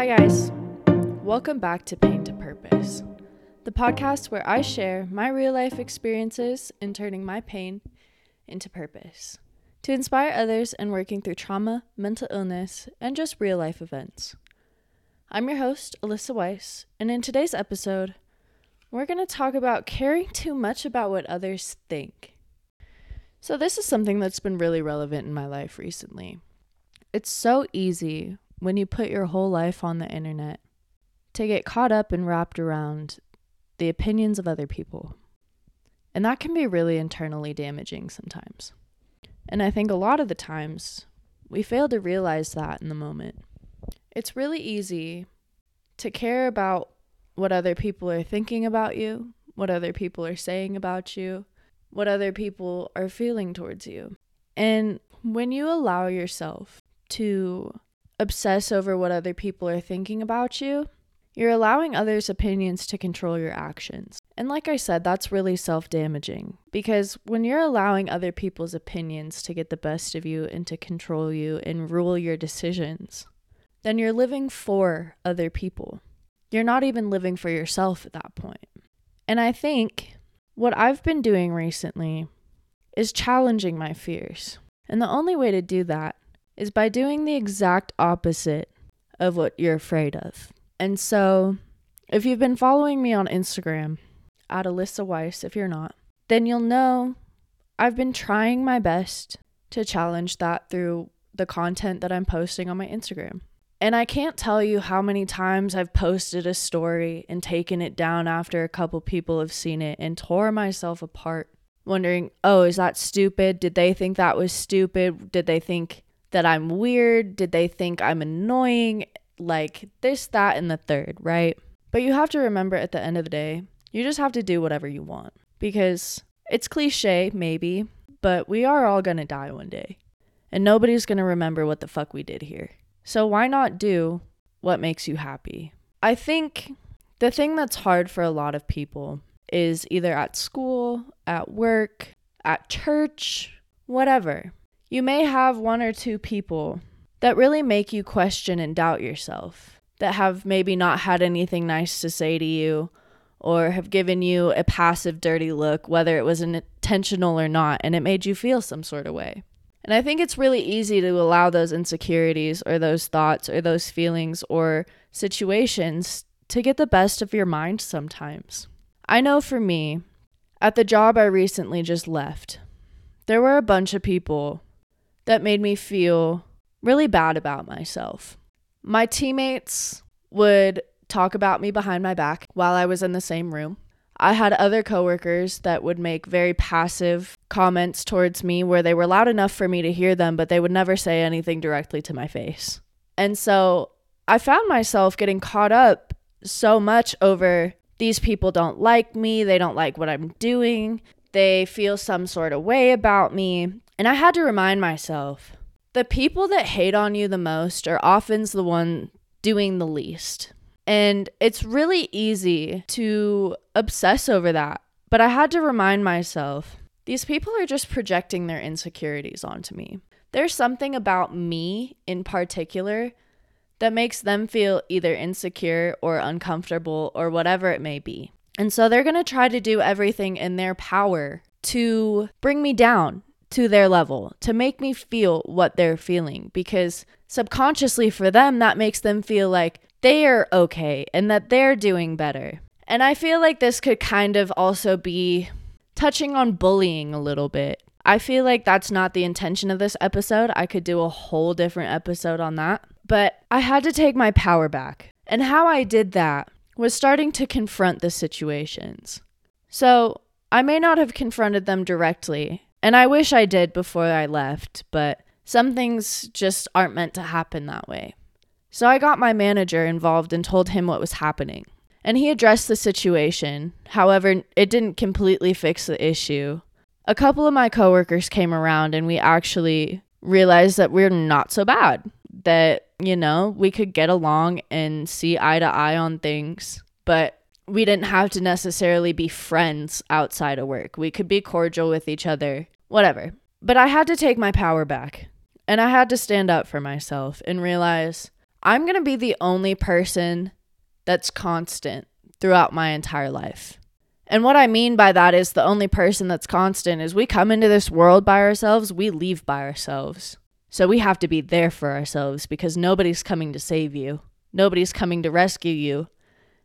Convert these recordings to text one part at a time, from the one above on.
Hi, guys. Welcome back to Pain to Purpose, the podcast where I share my real life experiences in turning my pain into purpose to inspire others in working through trauma, mental illness, and just real life events. I'm your host, Alyssa Wyss, and in today's episode, we're going to talk about caring too much about what others think. So, this is something that's been really relevant in my life recently. It's so easy when you put your whole life on the internet to get caught up and wrapped around the opinions of other people. And that can be really internally damaging sometimes. And I think a lot of the times we fail to realize that in the moment. It's really easy to care about what other people are thinking about you, what other people are saying about you, what other people are feeling towards you. And when you allow yourself to obsess over what other people are thinking about you, you're allowing others' opinions to control your actions. And like I said, that's really self damaging because when you're allowing other people's opinions to get the best of you and to control you and rule your decisions, then you're living for other people. You're not even living for yourself at that point. And I think what I've been doing recently is challenging my fears. And the only way to do that is by doing the exact opposite of what you're afraid of. And so, if you've been following me on Instagram, at Alyssa Wyss, if you're not, then you'll know I've been trying my best to challenge that through the content that I'm posting on my Instagram. And I can't tell you how many times I've posted a story and taken it down after a couple people have seen it and tore myself apart, wondering, oh, is that stupid? Did they think that was stupid? Did they think that I'm weird? Did they think I'm annoying? Like this, that, and the third, right? But you have to remember at the end of the day, you just have to do whatever you want because it's cliche, maybe, but we are all gonna die one day. And nobody's gonna remember what the fuck we did here. So why not do what makes you happy? I think the thing that's hard for a lot of people is either at school, at work, at church, whatever. You may have one or two people that really make you question and doubt yourself, that have maybe not had anything nice to say to you or have given you a passive, dirty look, whether it was intentional or not, and it made you feel some sort of way. And I think it's really easy to allow those insecurities or those thoughts or those feelings or situations to get the best of your mind sometimes. I know for me, at the job I recently just left, there were a bunch of people that made me feel really bad about myself. My teammates would talk about me behind my back while I was in the same room. I had other coworkers that would make very passive comments towards me where they were loud enough for me to hear them, but they would never say anything directly to my face. And so I found myself getting caught up so much over these people don't like me, they don't like what I'm doing, they feel some sort of way about me. And I had to remind myself the people that hate on you the most are often the one doing the least. And it's really easy to obsess over that. But I had to remind myself these people are just projecting their insecurities onto me. There's something about me in particular that makes them feel either insecure or uncomfortable or whatever it may be. And so they're going to try to do everything in their power to bring me down to their level, to make me feel what they're feeling, because subconsciously for them, that makes them feel like they are okay and that they're doing better. And I feel like this could kind of also be touching on bullying a little bit. I feel like that's not the intention of this episode. I could do a whole different episode on that. But I had to take my power back. And how I did that was starting to confront the situations. So I may not have confronted them directly, and I wish I did before I left, but some things just aren't meant to happen that way. So I got my manager involved and told him what was happening. And he addressed the situation. However, it didn't completely fix the issue. A couple of my coworkers came around and we actually realized that we're not so bad. That, you know, we could get along and see eye to eye on things, but we didn't have to necessarily be friends outside of work. We could be cordial with each other, whatever. But I had to take my power back and I had to stand up for myself and realize I'm going to be the only person that's constant throughout my entire life. And what I mean by that is the only person that's constant is we come into this world by ourselves, we leave by ourselves. So we have to be there for ourselves because nobody's coming to save you. Nobody's coming to rescue you.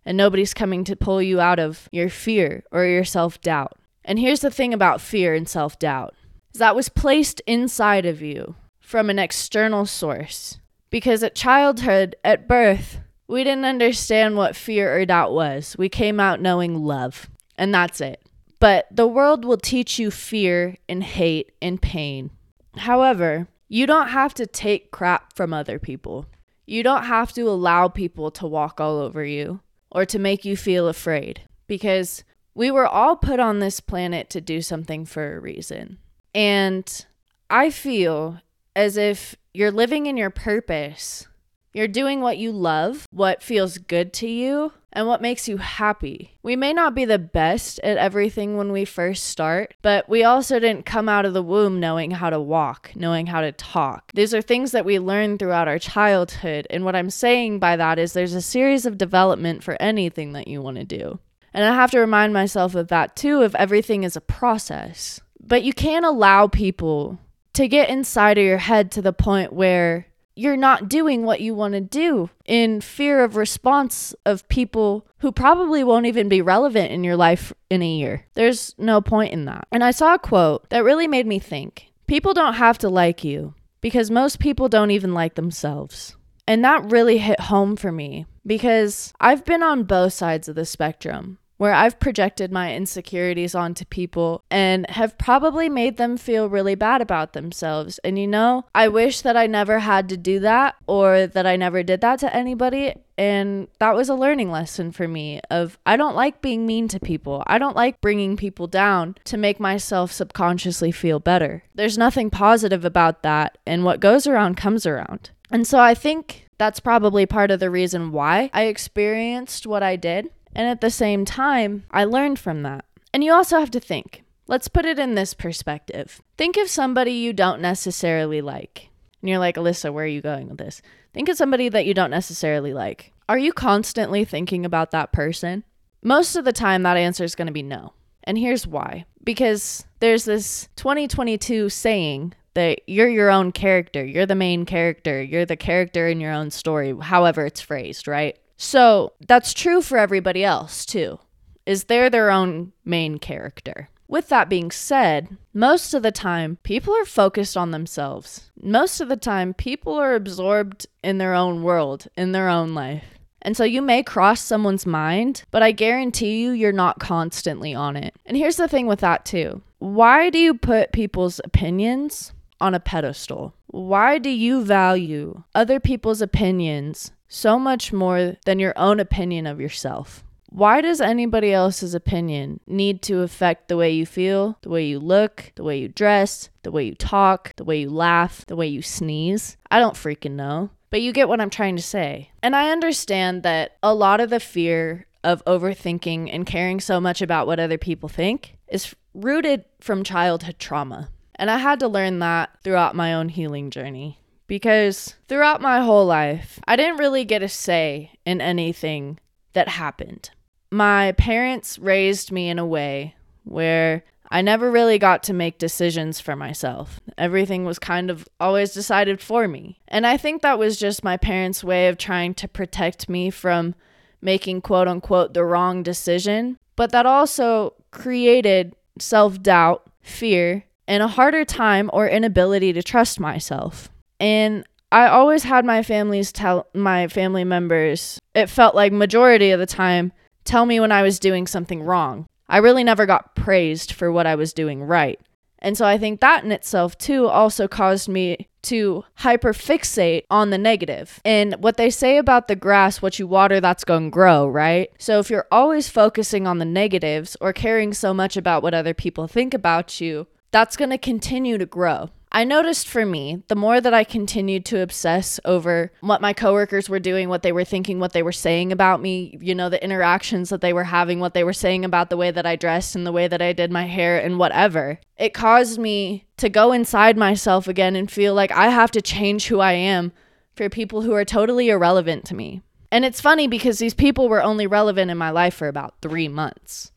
And nobody's coming to pull you out of your fear or your self doubt. And here's the thing about fear and self doubt that was placed inside of you from an external source. Because at childhood, at birth, we didn't understand what fear or doubt was. We came out knowing love and that's it. But the world will teach you fear and hate and pain. However, you don't have to take crap from other people. You don't have to allow people to walk all over you or to make you feel afraid because we were all put on this planet to do something for a reason. And I feel as if you're living in your purpose you're doing what you love, what feels good to you, and what makes you happy. We may not be the best at everything when we first start, but we also didn't come out of the womb knowing how to walk, knowing how to talk. These are things that we learn throughout our childhood. And what I'm saying by that is there's a series of development for anything that you want to do. And I have to remind myself of that too, if everything is a process. But you can't allow people to get inside of your head to the point where you're not doing what you want to do in fear of response of people who probably won't even be relevant in your life in a year. There's no point in that. And I saw a quote that really made me think people don't have to like you because most people don't even like themselves. And that really hit home for me because I've been on both sides of the spectrum where I've projected my insecurities onto people and have probably made them feel really bad about themselves. And you know, I wish that I never had to do that or that I never did that to anybody. And that was a learning lesson for me of I don't like being mean to people. I don't like bringing people down to make myself subconsciously feel better. There's nothing positive about that, and what goes around comes around. And so I think that's probably part of the reason why I experienced what I did and at the same time, I learned from that. And you also have to think. Let's put it in this perspective. Think of somebody you don't necessarily like. And you're like, Alyssa, where are you going with this? Think of somebody that you don't necessarily like. Are you constantly thinking about that person? Most of the time, that answer is going to be no. And here's why because there's this 2022 saying that you're your own character, you're the main character, you're the character in your own story, however it's phrased, right? So that's true for everybody else too, is they're their own main character. With that being said, most of the time, people are focused on themselves. Most of the time, people are absorbed in their own world, in their own life. And so you may cross someone's mind, but I guarantee you, you're not constantly on it. And here's the thing with that, too. Why do you put people's opinions on a pedestal? Why do you value other people's opinions so much more than your own opinion of yourself. Why does anybody else's opinion need to affect the way you feel, the way you look, the way you dress, the way you talk, the way you laugh, the way you sneeze? I don't freaking know. But you get what I'm trying to say. And I understand that a lot of the fear of overthinking and caring so much about what other people think is rooted from childhood trauma. And I had to learn that throughout my own healing journey because throughout my whole life, I didn't really get a say in anything that happened. My parents raised me in a way where I never really got to make decisions for myself. Everything was kind of always decided for me. And I think that was just my parents' way of trying to protect me from making quote unquote the wrong decision. But that also created self doubt, fear, and a harder time or inability to trust myself. And I always had my family's tell my family members, it felt like majority of the time, tell me when I was doing something wrong. I really never got praised for what I was doing right. And so I think that in itself too also caused me to hyperfixate on the negative. And what they say about the grass, what you water, that's going to grow, right? So if you're always focusing on the negatives or caring so much about what other people think about you, that's going to continue to grow. I noticed for me, the more that I continued to obsess over what my coworkers were doing, what they were thinking, what they were saying about me, you know, the interactions that they were having, what they were saying about the way that I dressed and the way that I did my hair and whatever, it caused me to go inside myself again and feel like I have to change who I am for people who are totally irrelevant to me. And it's funny because these people were only relevant in my life for about three months.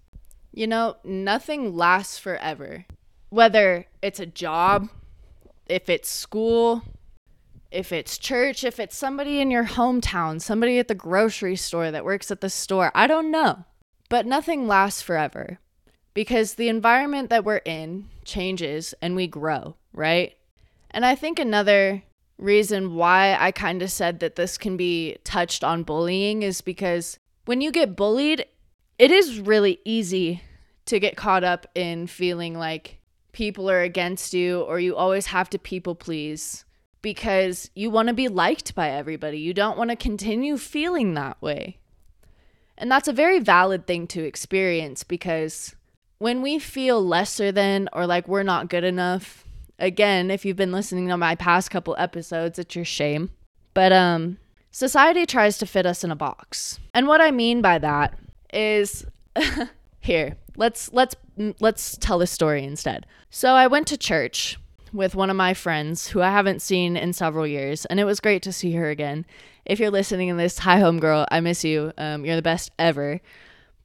You know, nothing lasts forever. Whether it's a job, if it's school, if it's church, if it's somebody in your hometown, somebody at the grocery store that works at the store, I don't know. But nothing lasts forever because the environment that we're in changes and we grow, right? And I think another reason why I kind of said that this can be touched on bullying is because when you get bullied, it is really easy to get caught up in feeling like people are against you or you always have to people please because you want to be liked by everybody. You don't want to continue feeling that way. And that's a very valid thing to experience because when we feel lesser than or like we're not good enough, again, if you've been listening to my past couple episodes, it's your shame. But um society tries to fit us in a box. And what I mean by that is here, let's let's let's tell the story instead. So I went to church with one of my friends who I haven't seen in several years, and it was great to see her again. If you're listening to this, hi home girl, I miss you. Um, you're the best ever.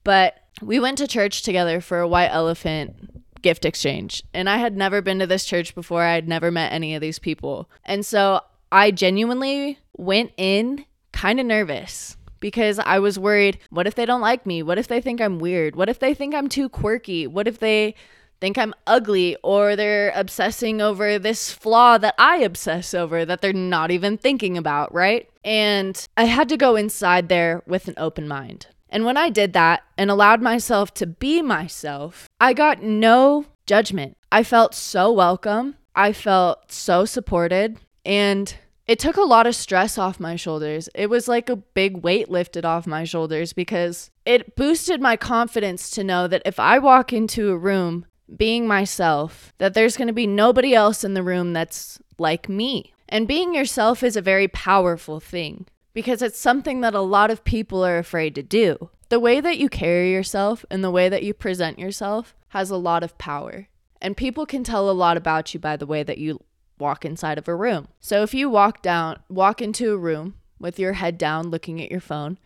But we went to church together for a white elephant gift exchange. And I had never been to this church before. I had never met any of these people. And so I genuinely went in kind of nervous because I was worried what if they don't like me? What if they think I'm weird? What if they think I'm too quirky? What if they think I'm ugly or they're obsessing over this flaw that I obsess over that they're not even thinking about, right? And I had to go inside there with an open mind. And when I did that and allowed myself to be myself, I got no judgment. I felt so welcome. I felt so supported. And it took a lot of stress off my shoulders. It was like a big weight lifted off my shoulders because it boosted my confidence to know that if I walk into a room being myself, that there's going to be nobody else in the room that's like me. And being yourself is a very powerful thing because it's something that a lot of people are afraid to do. The way that you carry yourself and the way that you present yourself has a lot of power. And people can tell a lot about you by the way that you walk inside of a room. So if you walk down, walk into a room with your head down looking at your phone,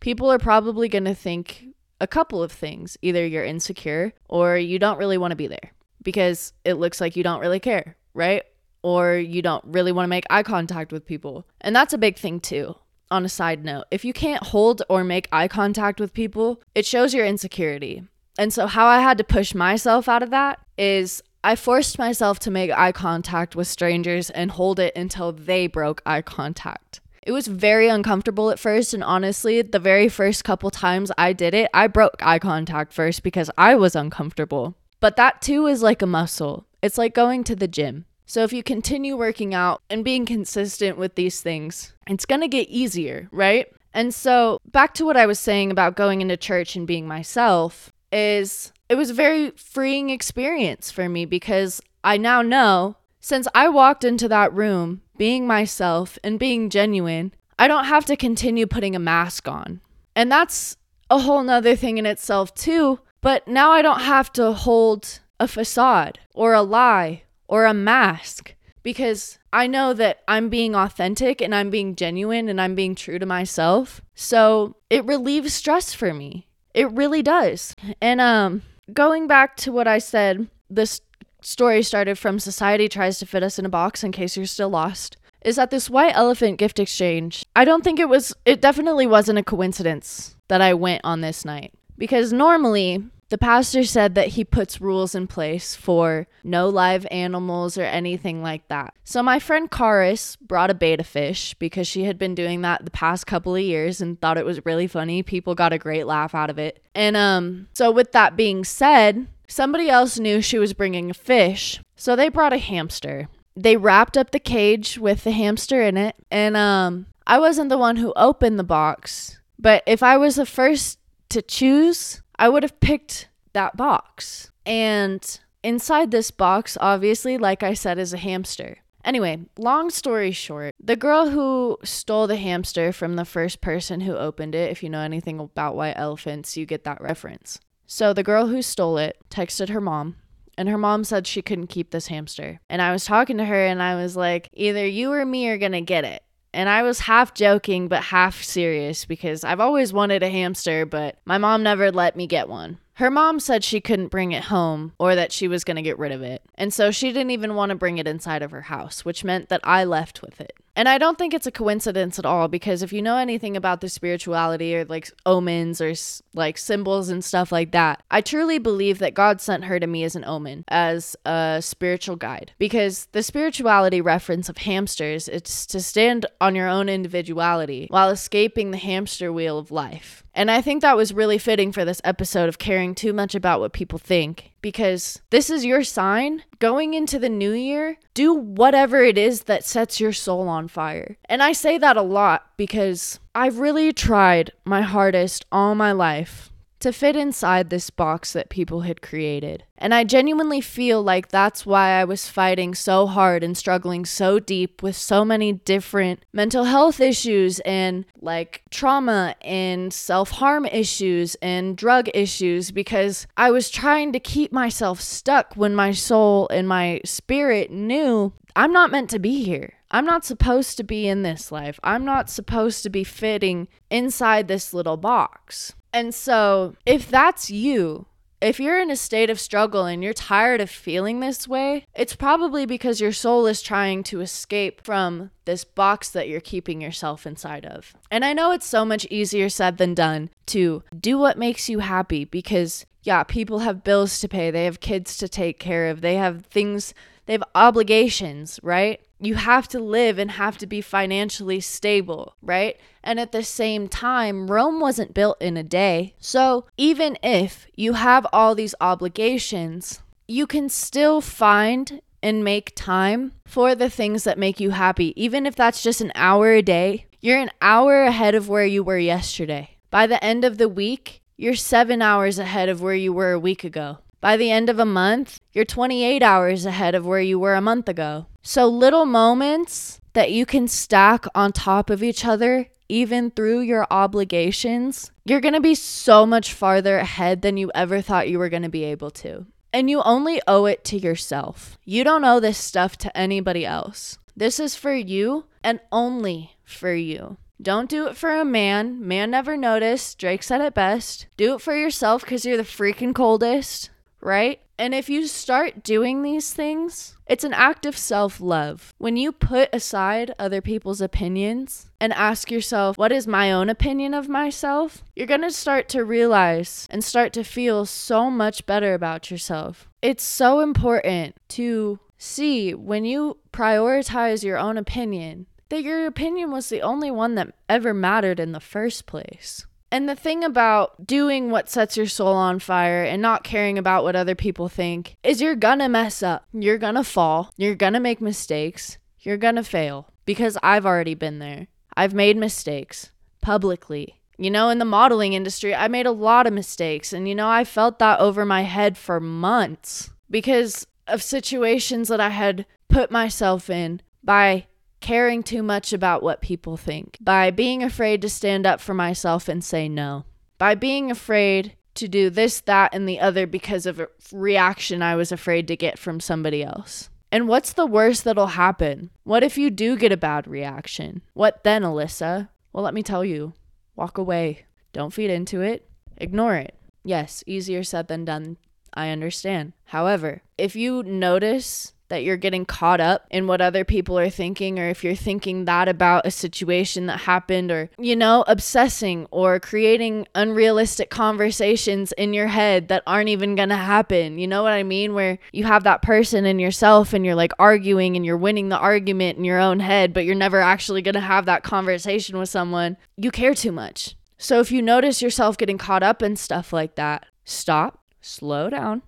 people are probably going to think a couple of things. Either you're insecure or you don't really want to be there because it looks like you don't really care, right? Or you don't really want to make eye contact with people. And that's a big thing too on a side note, if you can't hold or make eye contact with people, it shows your insecurity. And so, how I had to push myself out of that is I forced myself to make eye contact with strangers and hold it until they broke eye contact. It was very uncomfortable at first, and honestly, the very first couple times I did it, I broke eye contact first because I was uncomfortable. But that too is like a muscle. It's like going to the gym. So if you continue working out and being consistent with these things, it's to get easier, right? And so back to what I was saying about going into church and being myself is it was a very freeing experience for me because I now know since I walked into that room being myself and being genuine, I don't have to continue putting a mask on. And that's a whole nother thing in itself too. But now I don't have to hold a facade or a lie or a mask because I know that I'm being authentic and I'm being genuine and I'm being true to myself. So it relieves stress for me. It really does. And um going back to what I said, this story started from society tries to fit us in a box in case you're still lost. Is that this white elephant gift exchange? I don't think it was it definitely wasn't a coincidence that I went on this night because normally the pastor said that he puts rules in place for no live animals or anything like that. So my friend Karis brought a betta fish because she had been doing that the past couple of years and thought it was really funny. People got a great laugh out of it. And um so with that being said, somebody else knew she was bringing a fish. So they brought a hamster. They wrapped up the cage with the hamster in it and um I wasn't the one who opened the box, but if I was the first to choose I would have picked that box. And inside this box, obviously, like I said, is a hamster. Anyway, long story short, the girl who stole the hamster from the first person who opened it, if you know anything about white elephants, you get that reference. So the girl who stole it texted her mom, and her mom said she couldn't keep this hamster. And I was talking to her, and I was like, either you or me are gonna get it. And I was half joking, but half serious because I've always wanted a hamster, but my mom never let me get one. Her mom said she couldn't bring it home or that she was going to get rid of it. And so she didn't even want to bring it inside of her house, which meant that I left with it. And I don't think it's a coincidence at all because if you know anything about the spirituality or like omens or like symbols and stuff like that, I truly believe that God sent her to me as an omen, as a spiritual guide. Because the spirituality reference of hamsters, it's to stand on your own individuality while escaping the hamster wheel of life. And I think that was really fitting for this episode of caring too much about what people think because this is your sign. Going into the new year, do whatever it is that sets your soul on fire. And I say that a lot because I've really tried my hardest all my life to fit inside this box that people had created. And I genuinely feel like that's why I was fighting so hard and struggling so deep with so many different mental health issues and like trauma and self harm issues and drug issues because I was trying to keep myself stuck when my soul and my spirit knew I'm not meant to be here. I'm not supposed to be in this life. I'm not supposed to be fitting inside this little box. And so, if that's you, if you're in a state of struggle and you're tired of feeling this way, it's probably because your soul is trying to escape from this box that you're keeping yourself inside of. And I know it's so much easier said than done to do what makes you happy because, yeah, people have bills to pay, they have kids to take care of, they have things, they have obligations, right? You have to live and have to be financially stable, right? And at the same time, Rome wasn't built in a day. So even if you have all these obligations, you can still find and make time for the things that make you happy. Even if that's just an hour a day, you're an hour ahead of where you were yesterday. By the end of the week, you're seven hours ahead of where you were a week ago. By the end of a month, you're 28 hours ahead of where you were a month ago. So, little moments that you can stack on top of each other, even through your obligations, you're to be so much farther ahead than you ever thought you were to be able to. And you only owe it to yourself. You don't owe this stuff to anybody else. This is for you and only for you. Don't do it for a man. Man never noticed. Drake said it best. Do it for yourself because you're the freaking coldest right? And if you start doing these things, it's an act of self love. When you put aside other people's opinions and ask yourself, what is my own opinion of myself? You're gonna start to realize and start to feel so much better about yourself. It's so important to see when you prioritize your own opinion that your opinion was the only one that ever mattered in the first place. And the thing about doing what sets your soul on fire and not caring about what other people think is you're gonna mess up. You're gonna fall. You're gonna make mistakes. You're gonna fail because I've already been there. I've made mistakes publicly. You know, in the modeling industry, I made a lot of mistakes. And, you know, I felt that over my head for months because of situations that I had put myself in by caring too much about what people think, by being afraid to stand up for myself and say no, by being afraid to do this, that, and the other because of a reaction I was afraid to get from somebody else. And what's the worst that'll happen? What if you do get a bad reaction? What then, Alyssa? Well, let me tell you walk away. Don't feed into it, ignore it. Yes, easier said than done. I understand. However, if you notice that you're getting caught up in what other people are thinking, or if you're thinking that about a situation that happened, or, you know, obsessing or creating unrealistic conversations in your head that aren't even gonna happen. You know what I mean? Where you have that person in yourself and you're like arguing and you're winning the argument in your own head, but you're never actually gonna have that conversation with someone. You care too much. So if you notice yourself getting caught up in stuff like that, stop, slow down,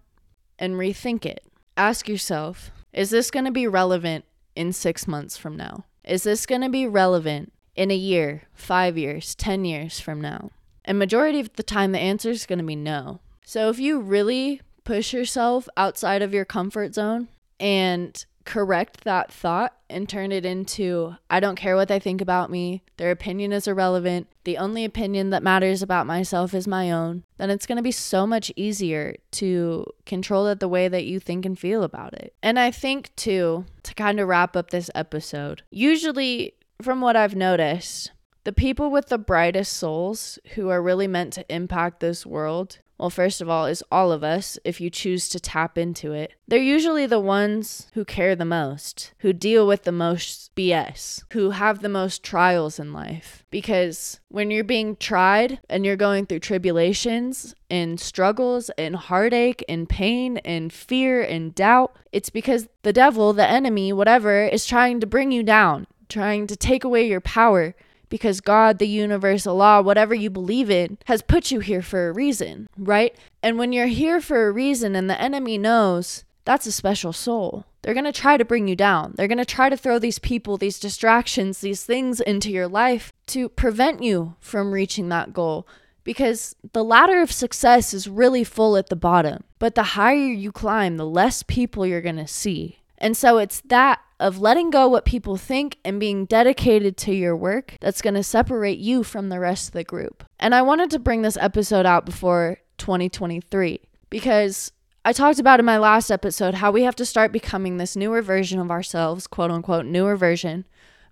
and rethink it. Ask yourself, is this going to be relevant in six months from now? Is this going to be relevant in a year, five years, 10 years from now? And majority of the time, the answer is going to be no. So if you really push yourself outside of your comfort zone and correct that thought and turn it into I don't care what they think about me, their opinion is irrelevant, the only opinion that matters about myself is my own, then it's going to be so much easier to control it the way that you think and feel about it. And I think, too, to kind of wrap up this episode, usually from what I've noticed, the people with the brightest souls who are really meant to impact this world well, first of all, is all of us if you choose to tap into it. They're usually the ones who care the most, who deal with the most BS, who have the most trials in life. Because when you're being tried and you're going through tribulations and struggles and heartache and pain and fear and doubt, it's because the devil, the enemy, whatever, is trying to bring you down, trying to take away your power because God, the universe, Allah, whatever you believe in, has put you here for a reason, right? And when you're here for a reason and the enemy knows, that's a special soul. They're going to try to bring you down. They're going to try to throw these people, these distractions, these things into your life to prevent you from reaching that goal. Because the ladder of success is really full at the bottom. But the higher you climb, the less people you're going to see. And so it's that of letting go what people think and being dedicated to your work that's going to separate you from the rest of the group. And I wanted to bring this episode out before 2023 because I talked about in my last episode how we have to start becoming this newer version of ourselves, quote unquote, newer version,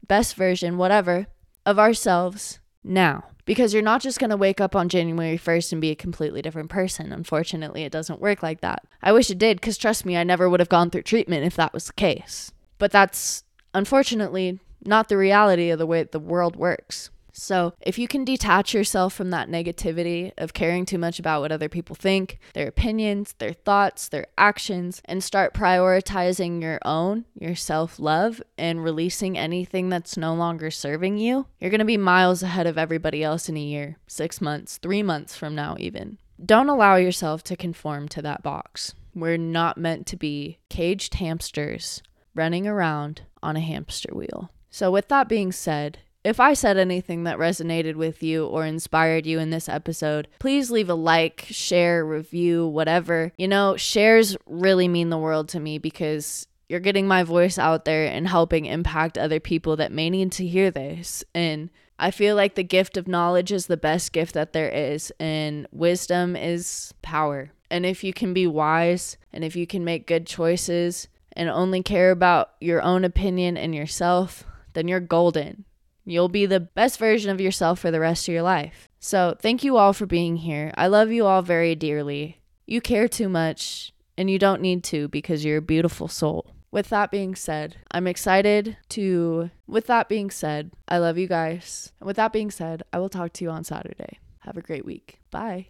best version, whatever, of ourselves now. Because you're not just going to wake up on January 1st and be a completely different person. Unfortunately, it doesn't work like that. I wish it did, because trust me, I never would have gone through treatment if that was the case. But that's unfortunately not the reality of the way the world works. So, if you can detach yourself from that negativity of caring too much about what other people think, their opinions, their thoughts, their actions, and start prioritizing your own, your self love, and releasing anything that's no longer serving you, you're gonna be miles ahead of everybody else in a year, six months, three months from now, even. Don't allow yourself to conform to that box. We're not meant to be caged hamsters running around on a hamster wheel. So, with that being said, if I said anything that resonated with you or inspired you in this episode, please leave a like, share, review, whatever. You know, shares really mean the world to me because you're getting my voice out there and helping impact other people that may need to hear this. And I feel like the gift of knowledge is the best gift that there is, and wisdom is power. And if you can be wise and if you can make good choices and only care about your own opinion and yourself, then you're golden. You'll be the best version of yourself for the rest of your life. So, thank you all for being here. I love you all very dearly. You care too much, and you don't need to because you're a beautiful soul. With that being said, I'm excited to. With that being said, I love you guys. with that being said, I will talk to you on Saturday. Have a great week. Bye.